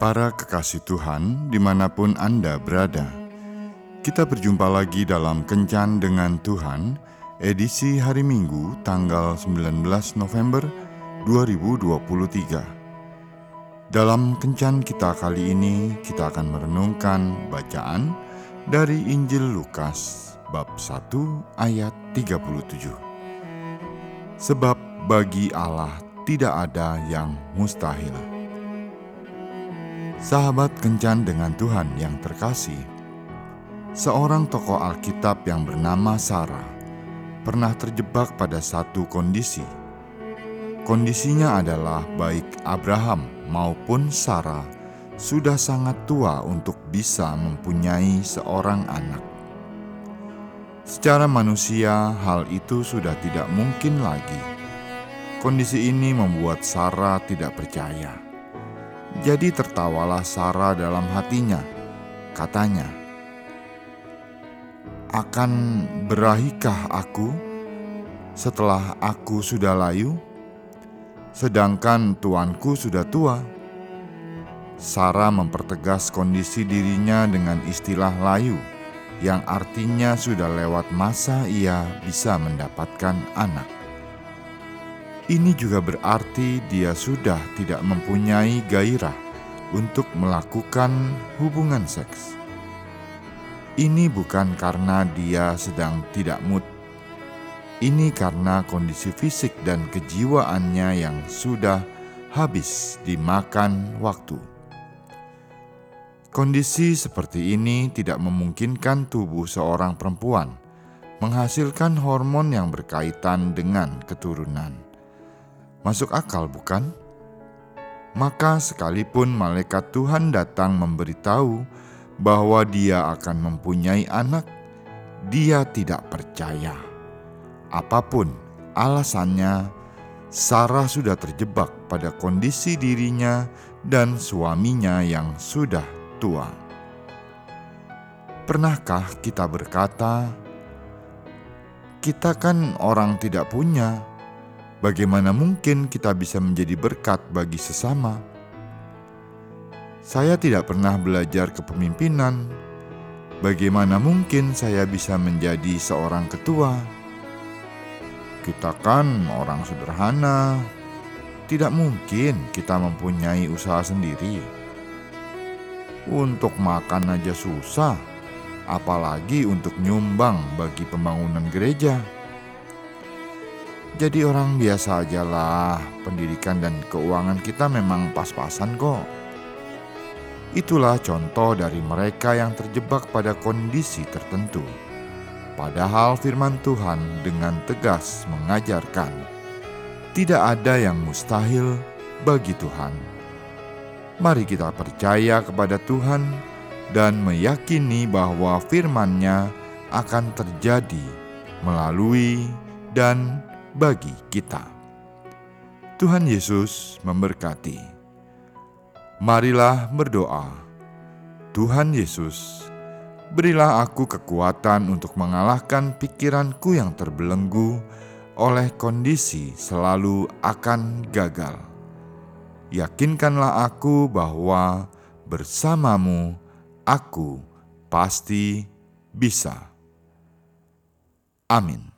Para kekasih Tuhan, di mana pun Anda berada, kita berjumpa lagi dalam Kencan dengan Tuhan, edisi hari Minggu, tanggal 19 November 2023. Dalam Kencan kita kali ini, kita akan merenungkan bacaan dari Injil Lukas, bab 1 ayat 37. Sebab bagi Allah tidak ada yang mustahil. Sahabat kencan dengan Tuhan yang terkasih, seorang tokoh Alkitab yang bernama Sarah pernah terjebak pada satu kondisi. Kondisinya adalah baik Abraham maupun Sarah sudah sangat tua untuk bisa mempunyai seorang anak. Secara manusia, hal itu sudah tidak mungkin lagi. Kondisi ini membuat Sarah tidak percaya jadi tertawalah Sarah dalam hatinya. Katanya, "Akan berahikah aku setelah aku sudah layu? Sedangkan tuanku sudah tua." Sarah mempertegas kondisi dirinya dengan istilah layu, yang artinya sudah lewat masa ia bisa mendapatkan anak. Ini juga berarti dia sudah tidak mempunyai gairah untuk melakukan hubungan seks. Ini bukan karena dia sedang tidak mood. Ini karena kondisi fisik dan kejiwaannya yang sudah habis dimakan waktu. Kondisi seperti ini tidak memungkinkan tubuh seorang perempuan menghasilkan hormon yang berkaitan dengan keturunan. Masuk akal, bukan? Maka, sekalipun malaikat Tuhan datang memberitahu bahwa dia akan mempunyai anak, dia tidak percaya. Apa pun alasannya, Sarah sudah terjebak pada kondisi dirinya dan suaminya yang sudah tua. Pernahkah kita berkata, "Kita kan orang tidak punya"? Bagaimana mungkin kita bisa menjadi berkat bagi sesama? Saya tidak pernah belajar kepemimpinan. Bagaimana mungkin saya bisa menjadi seorang ketua? Kita kan orang sederhana, tidak mungkin kita mempunyai usaha sendiri. Untuk makan aja susah, apalagi untuk nyumbang bagi pembangunan gereja. Jadi orang biasa aja lah, pendidikan dan keuangan kita memang pas-pasan kok. Itulah contoh dari mereka yang terjebak pada kondisi tertentu. Padahal firman Tuhan dengan tegas mengajarkan, tidak ada yang mustahil bagi Tuhan. Mari kita percaya kepada Tuhan dan meyakini bahwa firman-Nya akan terjadi melalui dan bagi kita. Tuhan Yesus memberkati. Marilah berdoa. Tuhan Yesus, berilah aku kekuatan untuk mengalahkan pikiranku yang terbelenggu oleh kondisi selalu akan gagal. Yakinkanlah aku bahwa bersamamu aku pasti bisa. Amin.